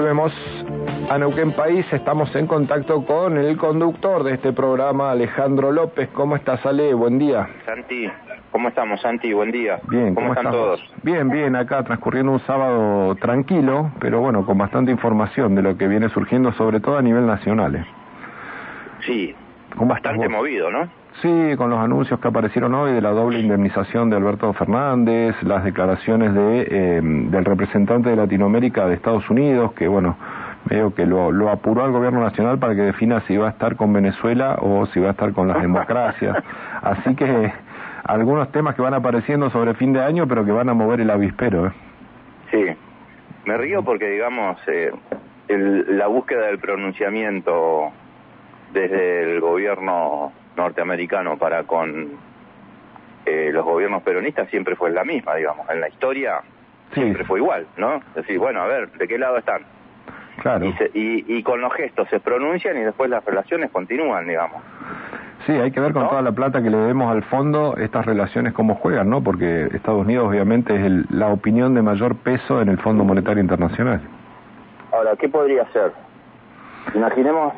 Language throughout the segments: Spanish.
Volvemos a Neuquén País. Estamos en contacto con el conductor de este programa, Alejandro López. ¿Cómo estás, Ale? Buen día. Santi, ¿cómo estamos, Santi? Buen día. Bien, ¿cómo, están todos? Bien, bien, acá transcurriendo un sábado tranquilo, pero bueno, con bastante información de lo que viene surgiendo, sobre todo a nivel nacional. ¿eh? Sí, con bastante movido, ¿no? Sí, con los anuncios que aparecieron hoy de la doble indemnización de Alberto Fernández, las declaraciones de, eh, del representante de Latinoamérica de Estados Unidos, que bueno, veo que lo, lo apuró al gobierno nacional para que defina si va a estar con Venezuela o si va a estar con las democracias. Así que algunos temas que van apareciendo sobre fin de año, pero que van a mover el avispero. ¿eh? Sí, me río porque, digamos, eh, el, la búsqueda del pronunciamiento desde el gobierno norteamericano para con eh, los gobiernos peronistas siempre fue la misma, digamos. En la historia siempre fue igual, ¿no? Es decir, bueno, a ver, ¿de qué lado están? Claro. Y, y, con los gestos se pronuncian y después las relaciones continúan, digamos. Sí, hay que ver con toda la plata que le debemos al fondo estas relaciones cómo juegan, ¿no? Porque Estados Unidos obviamente es la opinión de mayor peso en el Fondo Monetario Internacional. Ahora, ¿qué podría ser? Imaginemos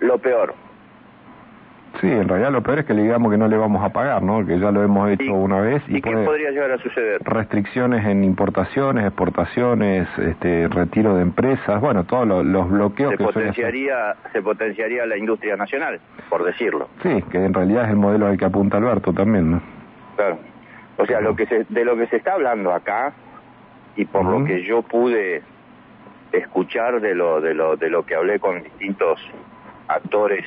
lo peor. Sí, en realidad lo peor es que le digamos que no le vamos a pagar, ¿no? Que ya lo hemos hecho una vez. ¿Y, qué podría llegar a suceder? Restricciones en importaciones, exportaciones, este, retiro de empresas, bueno, todos los bloqueos se que potenciaría, Se potenciaría la industria nacional, por decirlo. Sí, que en realidad es el modelo al que apunta Alberto también, ¿no? Claro. O sea, lo que se, de lo que se está hablando acá, y por lo que yo pude escuchar de lo, de lo, de lo que hablé con distintos actores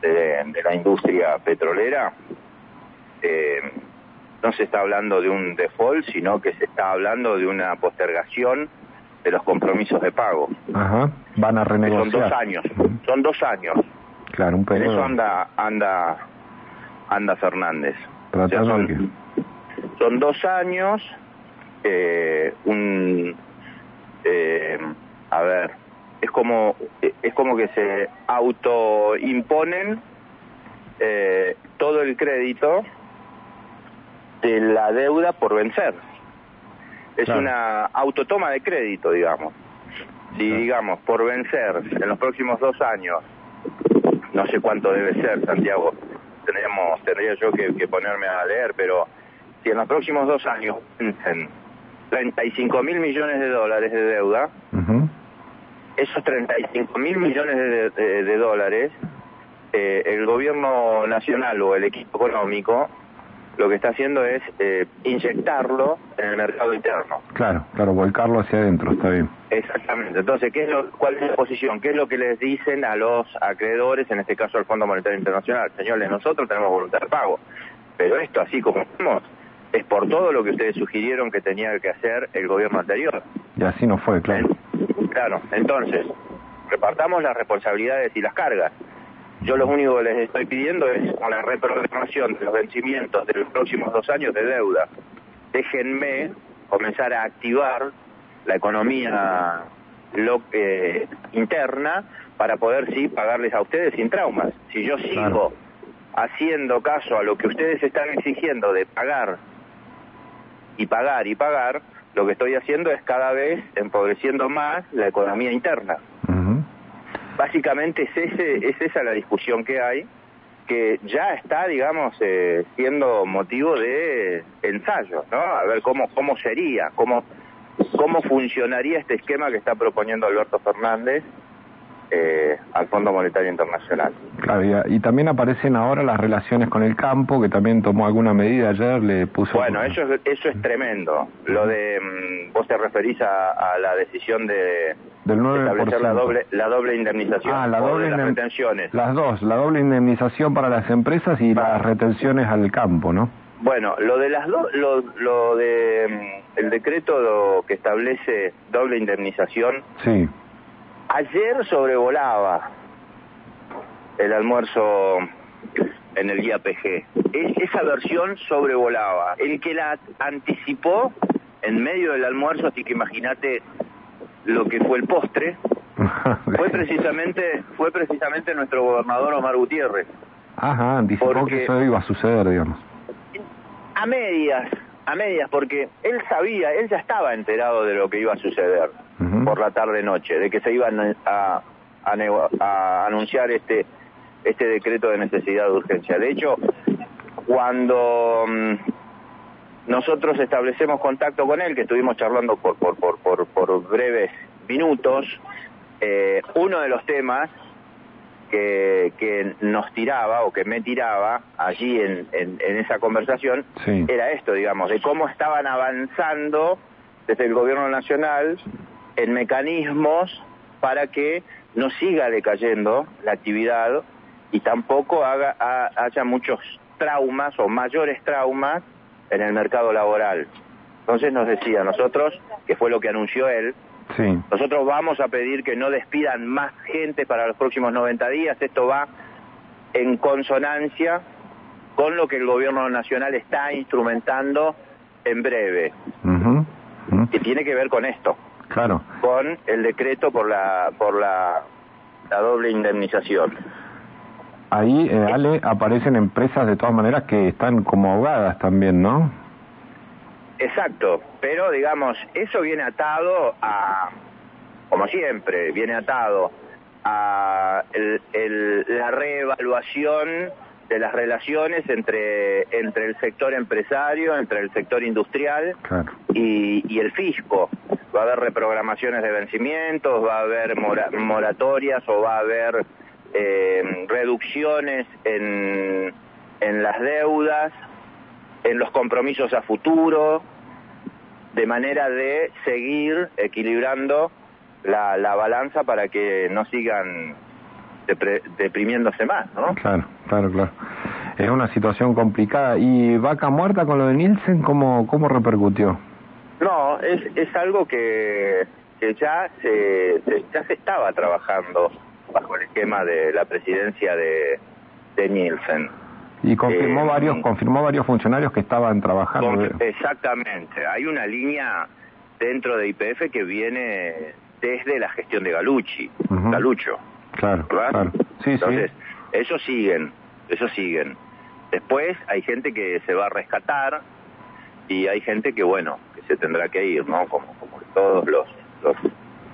de, la industria petrolera, eh, no se está hablando de un default, sino que se está hablando de una postergación de los compromisos de pago. Ajá. Van a renegociar. Son dos años, son dos años. Claro, un periodo. En eso anda, anda, anda Fernández. son, son dos años, eh, un, eh, a ver, es como es como que se autoimponen eh, todo el crédito de la deuda por vencer. Es una autotoma de crédito, digamos. Si, digamos, por vencer en los próximos dos años, no sé cuánto debe ser, Santiago, tenemos, tendría yo que, ponerme a leer, pero si en los próximos dos años vencen 35 mil millones de dólares de deuda, esos 35 mil millones de, dólares, eh, el gobierno nacional o el equipo económico lo que está haciendo es eh, inyectarlo en el mercado interno. Claro, claro, volcarlo hacia adentro, está bien. Exactamente. Entonces, ¿qué es lo, ¿cuál es la posición? ¿Qué es lo que les dicen a los acreedores, en este caso al Fondo Monetario Internacional? Señores, nosotros tenemos voluntad de pago, pero esto, así como estamos, es por todo lo que ustedes sugirieron que tenía que hacer el gobierno anterior. Y así no fue, claro. Claro, entonces, repartamos las responsabilidades y las cargas. Yo lo único que les estoy pidiendo es la reprogramación de los vencimientos de los próximos dos años de deuda. Déjenme comenzar a activar la economía lo, eh, interna para poder sí pagarles a ustedes sin traumas. Si yo sigo haciendo caso a lo que ustedes están exigiendo de pagar y pagar y pagar, lo que estoy haciendo es cada vez empobreciendo más la economía interna. Básicamente es, ese, es esa la discusión que hay, que ya está, digamos, eh, siendo motivo de ensayo, ¿no? A ver cómo, cómo sería, cómo, cómo funcionaría este esquema que está proponiendo Alberto Fernández eh, al Fondo Monetario Internacional. Claro, y, también aparecen ahora las relaciones con el campo, que también tomó alguna medida ayer, le puso... Bueno, eso es, eso es tremendo. Lo de, mm, vos te referís a, la decisión de, Del establecer la doble, la doble indemnización ah, la doble las retenciones. Las dos, la doble indemnización para las empresas y las retenciones al campo, ¿no? Bueno, lo de las dos, lo, lo de mm, el decreto que establece doble indemnización, sí Ayer sobrevolaba el almuerzo en el IAPG. Es, esa versión sobrevolaba. El que la anticipó en medio del almuerzo, así que imagínate lo que fue el postre, fue precisamente, fue precisamente nuestro gobernador Omar Gutiérrez. Ajá, anticipó que eso iba a suceder, digamos. A medias, a medias, porque él sabía, él ya estaba enterado de lo que iba a suceder. Por la tarde-noche, de que se iban a, a, anunciar este, este decreto de necesidad de urgencia. De hecho, cuando mm, nosotros establecemos contacto con él, que estuvimos charlando por, por, por, por, por breves minutos, eh, uno de los temas que, que, nos tiraba o que me tiraba allí en, en, esa conversación era esto, digamos, de cómo estaban avanzando desde el gobierno nacional en mecanismos para que no siga decayendo la actividad y tampoco haga, haya muchos traumas o mayores traumas en el mercado laboral. Entonces nos decía, nosotros, que fue lo que anunció él, nosotros vamos a pedir que no despidan más gente para los próximos 90 días. Esto va en consonancia con lo que el gobierno nacional está instrumentando en breve. Que tiene que ver con esto. Claro. Con el decreto por la por la, la doble indemnización. Ahí, eh, Ale, aparecen empresas de todas maneras que están como ahogadas también, ¿no? Exacto, pero digamos, eso viene atado a, como siempre, viene atado a la reevaluación de las relaciones entre, entre el sector empresario, entre el sector industrial y, el fisco. Va a haber reprogramaciones de vencimientos, va a haber moratorias o va a haber eh, reducciones en, en las deudas en los compromisos a futuro, de manera de seguir equilibrando la, la balanza para que no sigan deprimiéndose más, ¿no? Claro, claro, claro. Es una situación complicada. ¿Y Vaca Muerta con lo de Nielsen, cómo, cómo repercutió? No, es, es algo que, que ya, se, ya se estaba trabajando bajo el esquema de la presidencia de, de Nielsen. Y confirmó eh, varios confirmó varios funcionarios que estaban trabajando. exactamente. Hay una línea dentro de IPF que viene desde la gestión de Galucci, Galucho. Claro, claro. Sí, Entonces, eso siguen, eso siguen. Después hay gente que se va a rescatar y hay gente que, bueno, que se tendrá que ir, ¿no? Como, como todos los, los,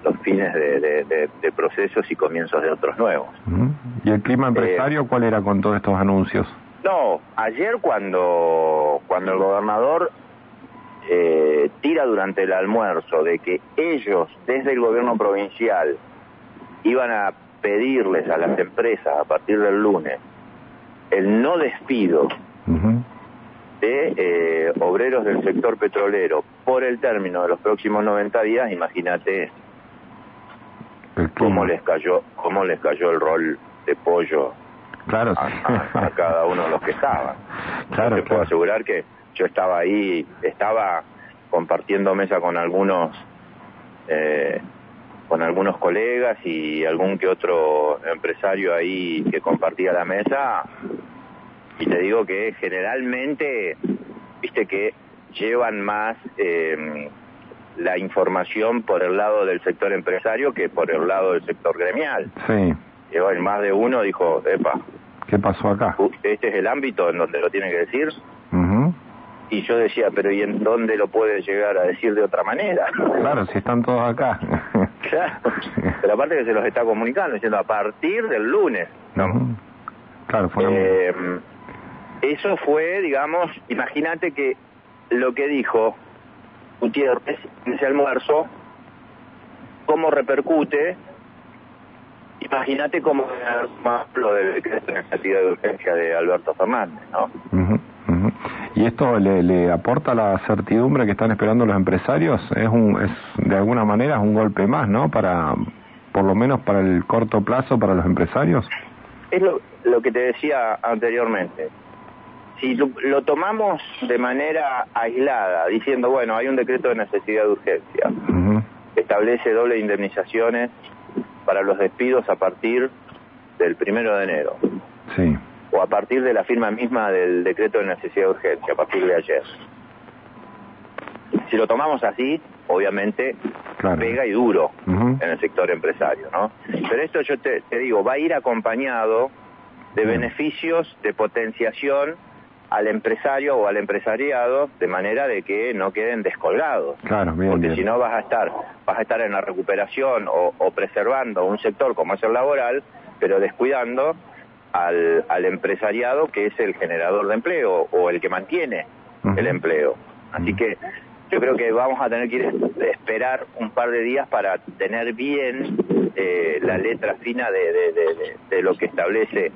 los fines de, de, procesos y comienzos de otros nuevos. ¿Y el clima empresario eh, cuál era con todos estos anuncios? No, ayer cuando, cuando el gobernador eh, tira durante el almuerzo de que ellos desde el gobierno provincial iban a pedirles a las empresas a partir del lunes el no despido de eh, obreros del sector petrolero. Por el término de los próximos 90 días, imagínate cómo les cayó cómo les cayó el rol de pollo claro, a, cada uno de los que estaban. Claro, te puedo asegurar que yo estaba ahí, estaba compartiendo mesa con algunos eh, con algunos colegas y algún que otro empresario ahí que compartía la mesa y te digo que generalmente viste que llevan más eh, la información por el lado del sector empresario que por el lado del sector gremial. Sí. En más de uno dijo, epa. ¿Qué pasó acá? Este es el ámbito en donde lo tiene que decir. Y yo decía, pero ¿y en dónde lo puede llegar a decir de otra manera? Claro, si están todos acá. claro. Pero aparte que se los está comunicando, diciendo a partir del lunes. No. Claro, fue eh, Eso fue, digamos, imagínate que lo que dijo Gutiérrez en ese almuerzo, cómo repercute Imagínate cómo más lo de necesidad de urgencia de Alberto Fernández, ¿no? ¿Y esto le, le, aporta la certidumbre que están esperando los empresarios? Es un, es de alguna manera es un golpe más, ¿no? Para, por lo menos para el corto plazo para los empresarios. Es lo, lo que te decía anteriormente. Si lo, lo, tomamos de manera aislada, diciendo, bueno, hay un decreto de necesidad de urgencia, establece doble indemnizaciones para los despidos a partir del primero de enero. Sí. O a partir de la firma misma del decreto de necesidad de urgencia, a partir de ayer. Si lo tomamos así, obviamente pega y duro en el sector empresario, ¿no? Pero esto yo te, digo, va a ir acompañado de beneficios de potenciación al empresario o al empresariado de manera de que no queden descolgados. Claro, bien, Porque si no vas a estar, vas a estar en la recuperación o, o preservando un sector como es el laboral, pero descuidando al, al empresariado que es el generador de empleo o el que mantiene el empleo. Así que yo creo que vamos a tener que ir a esperar un par de días para tener bien eh, la letra fina de, de- de- de- de lo que establece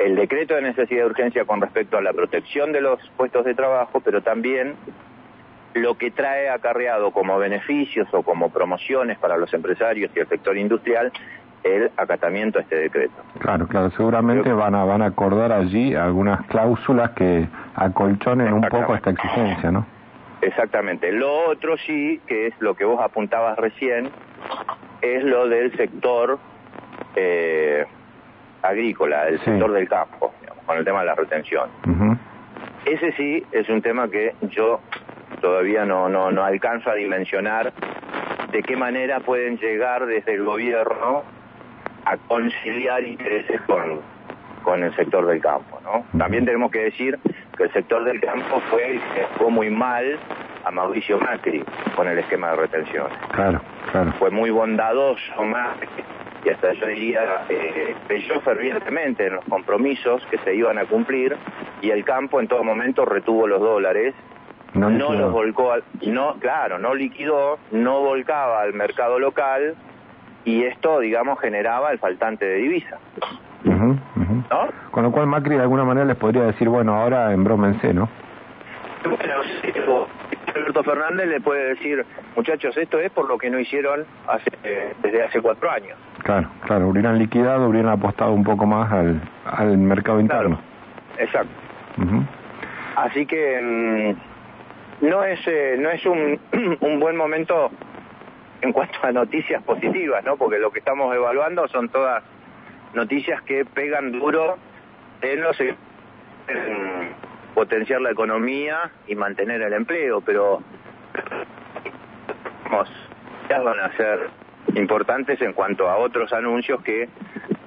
el decreto de necesidad de urgencia con respecto a la protección de los puestos de trabajo, pero también lo que trae acarreado como beneficios o como promociones para los empresarios y el sector industrial el acatamiento a este decreto. Claro, claro, seguramente van a van a acordar allí algunas cláusulas que acolchonen un poco esta exigencia, ¿no? Exactamente. Lo otro sí, que es lo que vos apuntabas recién, es lo del sector eh, agrícola, el Sí. sector del campo, digamos, con el tema de la retención. Ese sí es un tema que yo todavía no, no, no alcanzo a dimensionar de qué manera pueden llegar desde el gobierno a conciliar intereses con, con el sector del campo. ¿no? También tenemos que decir que el sector del campo fue el que fue muy mal a Mauricio Macri con el esquema de retención. Claro, claro. Fue muy bondadoso Macri y hasta yo diría eh, creyó fervientemente en los compromisos que se iban a cumplir y el campo en todo momento retuvo los dólares No no, los volcó al, no claro no liquidó no volcaba al mercado local y esto digamos generaba el faltante de divisa ujú. no Con lo cual Macri de alguna manera les podría decir, bueno, ahora embrómense, ¿no? bueno sí, pero Alberto Fernández le puede decir muchachos esto es por lo que no hicieron hace eh, desde hace cuatro años Claro, claro, hubieran liquidado, hubieran apostado un poco más al, al mercado interno. exacto. Así que mm, no es eh, no es un, un buen momento en cuanto a noticias positivas, ¿no? Porque lo que estamos evaluando son todas noticias que pegan duro en los en potenciar la economía y mantener el empleo, pero ya van a ser importantes en cuanto a otros anuncios que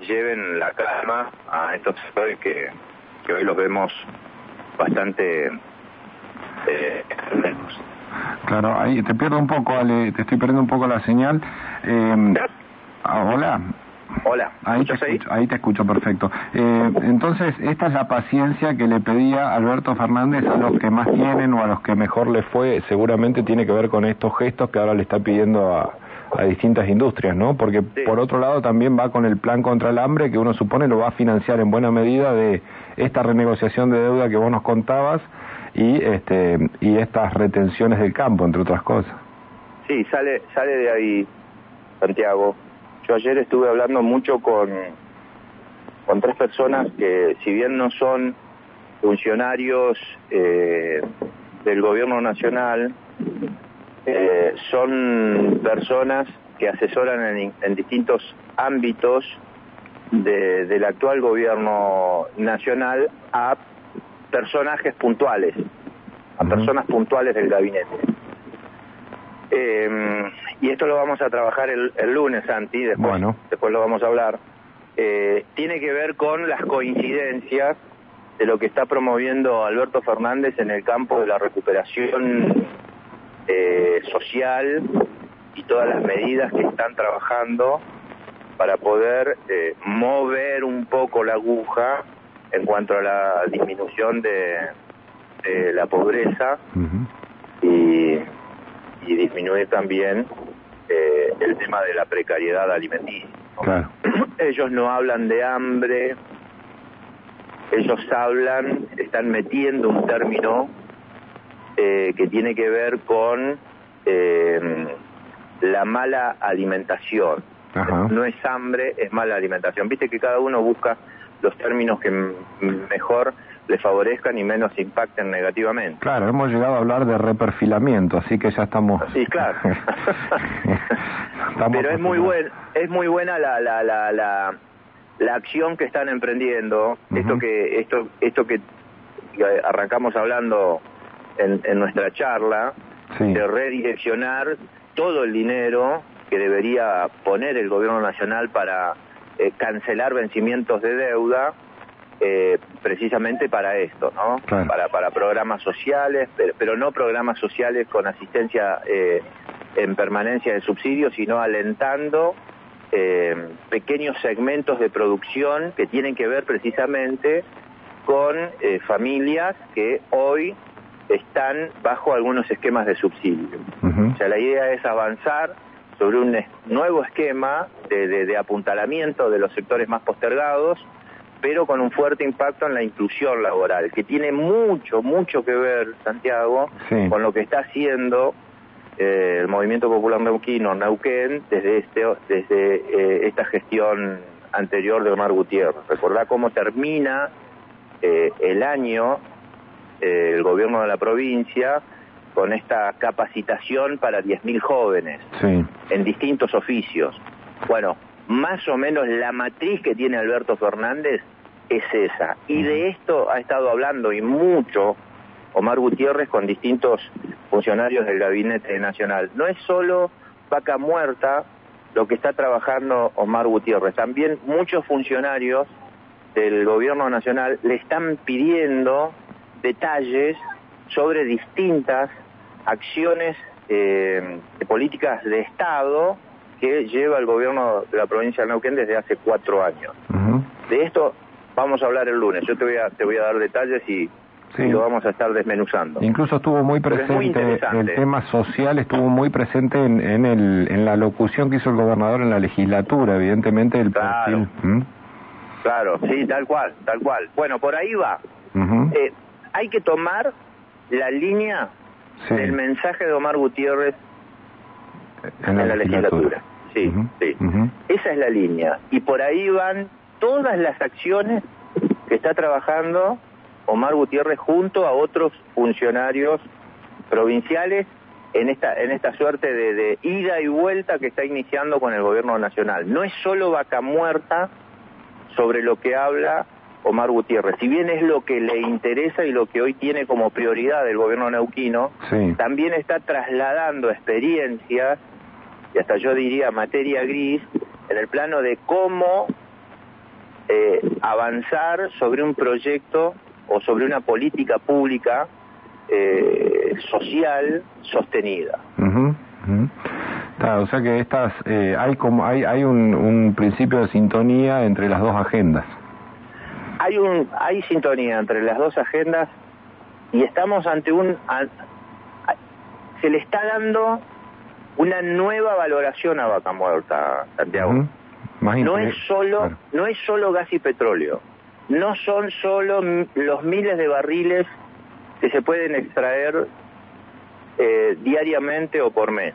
lleven la calma a estos sectores que, que hoy los vemos bastante eh. Claro, ahí te pierdo un poco, Ale, te estoy perdiendo un poco la señal. Eh, ah, hola. Hola, Ahí te, escucho, ahí te escucho perfecto. Eh, entonces, esta es la paciencia que le pedía Alberto Fernández a los que más tienen o a los que mejor le fue. Seguramente tiene que ver con estos gestos que ahora le está pidiendo a, a distintas industrias, ¿no? Porque Sí. por otro lado también va con el plan contra el hambre que uno supone lo va a financiar en buena medida de esta renegociación de deuda que vos nos contabas y este y estas retenciones del campo, entre otras cosas. Sí, sale, sale de ahí, Santiago. Yo ayer estuve hablando mucho con, con tres personas que, si bien no son funcionarios eh, del gobierno nacional, eh, son personas que asesoran en, en distintos ámbitos de- del actual gobierno nacional a personajes puntuales, a personas puntuales del gabinete. Eh, y esto lo vamos a trabajar el, el lunes, Santi, después, Bueno. después lo vamos a hablar. Eh, tiene que ver con las coincidencias de lo que está promoviendo Alberto Fernández en el campo de la recuperación eh, social y todas las medidas que están trabajando para poder eh, mover un poco la aguja en cuanto a la disminución de, de la pobreza y disminuir también eh, el tema de la precariedad alimenticia. Ellos no hablan de hambre, ellos hablan, están metiendo un término eh, que tiene que ver con eh, la mala alimentación. Ajá. No es hambre, es mala alimentación. Viste que cada uno busca los términos que mejor le favorezcan y menos impacten negativamente. Claro, hemos llegado a hablar de reperfilamiento, así que ya estamos. Sí, claro. Estamos Pero es muy buen, es muy buena la la la la, la acción que están emprendiendo. Esto que esto esto que que arrancamos hablando en, en nuestra charla Sí. de redireccionar todo el dinero que debería poner el gobierno nacional para eh, cancelar vencimientos de deuda eh, precisamente para esto, ¿no? Para, para programas sociales, pero, no programas sociales con asistencia eh, en permanencia de subsidios, sino alentando eh, pequeños segmentos de producción que tienen que ver precisamente con familias que hoy están bajo algunos esquemas de subsidio. O sea, la idea es avanzar sobre un nuevo esquema de apuntalamiento de los sectores más postergados, pero con un fuerte impacto en la inclusión laboral, que tiene mucho, mucho que ver, Santiago, con lo que está haciendo eh, el Movimiento Popular Neuquino, Neuquén, desde, este, desde eh, esta gestión anterior de Omar Gutiérrez. Recordá cómo termina eh, el año el gobierno de la provincia con esta capacitación para 10.000 jóvenes en distintos oficios. Bueno, más o menos la matriz que tiene Alberto Fernández es esa. Y de esto ha estado hablando y mucho Omar Gutiérrez con distintos funcionarios del Gabinete Nacional. No es solo vaca muerta lo que está trabajando Omar Gutiérrez, también muchos funcionarios del Gobierno Nacional le están pidiendo detalles sobre distintas acciones eh, de políticas de Estado que lleva el gobierno de la provincia de Neuquén desde hace cuatro años. De esto vamos a hablar el lunes. Yo te voy a, te voy a dar detalles y, lo vamos a estar desmenuzando. Incluso estuvo muy presente, el tema social estuvo muy presente en, en, el, en la locución que hizo el gobernador en la legislatura, evidentemente el claro, Claro, sí, tal cual, tal cual. Bueno, por ahí va. Eh, hay que tomar la línea del mensaje de Omar Gutiérrez en la, legislatura. Sí, sí. Esa es la línea. Y por ahí van todas las acciones que está trabajando Omar Gutiérrez junto a otros funcionarios provinciales en esta en esta suerte de, de, ida y vuelta que está iniciando con el gobierno nacional. No es solo vaca muerta sobre lo que habla Omar Gutiérrez. Si bien es lo que le interesa y lo que hoy tiene como prioridad el gobierno neuquino, también está trasladando experiencias y hasta yo diría materia gris, en el plano de cómo eh, avanzar sobre un proyecto o sobre una política pública eh, social sostenida. o sea que estas eh, hay como hay hay un, un, principio de sintonía entre las dos agendas. Hay un hay sintonía entre las dos agendas y estamos ante un se le está dando una nueva valoración a Vaca Muerta, Santiago. No es solo, no es solo gas y petróleo, no son solo los miles de barriles que se pueden extraer eh, diariamente o por mes.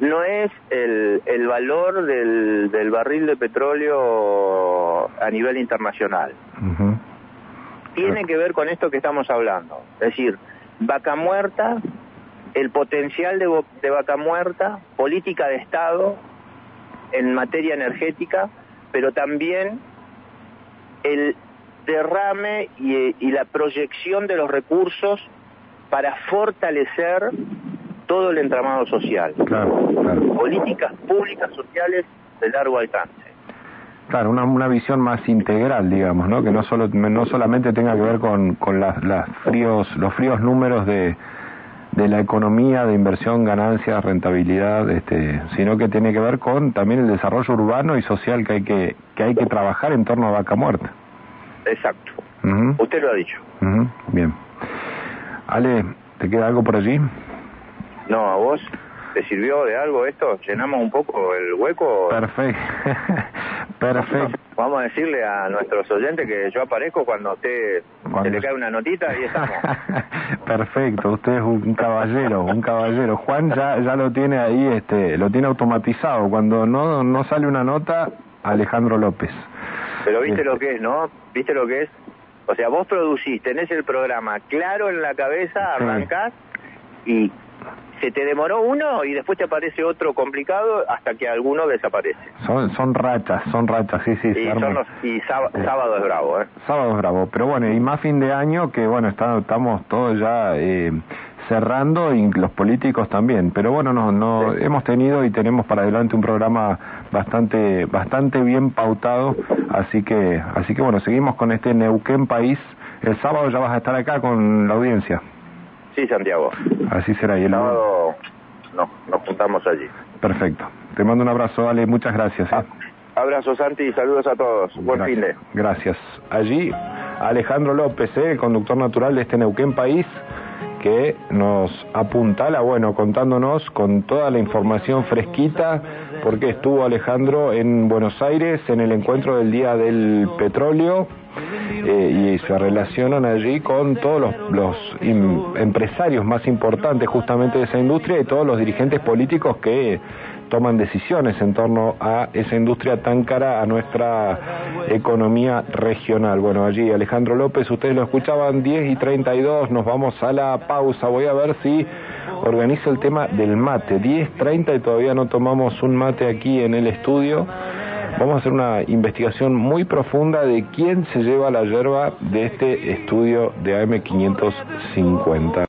No es el, el valor del, del barril de petróleo a nivel internacional. Tiene que ver con esto que estamos hablando. Es decir, vaca muerta el potencial de, vaca muerta, política de Estado en materia energética, pero también el derrame y, la proyección de los recursos para fortalecer todo el entramado social. Políticas públicas sociales de largo alcance. Claro, una, una visión más integral, digamos, ¿no? Que no solo no solamente tenga que ver con, con las, las fríos los fríos números de de la economía de inversión, ganancias, rentabilidad, este, sino que tiene que ver con también el desarrollo urbano y social que hay que, que hay que trabajar en torno a vaca muerta. Exacto. Usted lo ha dicho. Bien. Ale, ¿te queda algo por allí? No, a vos. ¿Te sirvió de algo esto? ¿Llenamos un poco el hueco? Perfecto. Perfecto. Vamos a decirle a nuestros oyentes que yo aparezco cuando usted se le cae una notita y estamos. Perfecto, usted es un caballero, un caballero. Juan ya ya lo tiene ahí, este, lo tiene automatizado. Cuando no no sale una nota, Alejandro López. Pero viste lo que es, ¿no? ¿Viste lo que es? O sea, vos producís, tenés el programa claro en la cabeza, arrancás y se te demoró uno y después te aparece otro complicado hasta que alguno desaparece. Son, son rachas, son rachas, sí, sí. Y, sábado, es bravo, ¿eh? Sábado es bravo, pero bueno, y más fin de año que bueno, está, estamos todos ya eh, cerrando y los políticos también. Pero bueno, no, no hemos tenido y tenemos para adelante un programa bastante bastante bien pautado, así que así que bueno, seguimos con este Neuquén país. El sábado ya vas a estar acá con la audiencia. Sí, Santiago. Así será. Y el sábado no, nos juntamos allí. Perfecto. Te mando un abrazo, Ale, muchas gracias. ¿eh? Ah, abrazo, Santi, y saludos a todos. Buen fin de. Gracias. Allí, Alejandro López, ¿eh? el conductor natural de este Neuquén País, que nos apuntala, bueno, contándonos con toda la información fresquita, porque estuvo Alejandro en Buenos Aires en el encuentro del Día del Petróleo. Eh, y se relacionan allí con todos los, empresarios más importantes justamente de esa industria y todos los dirigentes políticos que toman decisiones en torno a esa industria tan cara a nuestra economía regional. Bueno, allí Alejandro López, ustedes lo escuchaban 10 y 32, nos vamos a la pausa. Voy a ver si organizo el tema del mate. 10.30 y todavía no tomamos un mate aquí en el estudio. Vamos a hacer una investigación muy profunda de quién se lleva la yerba de este estudio de AM550.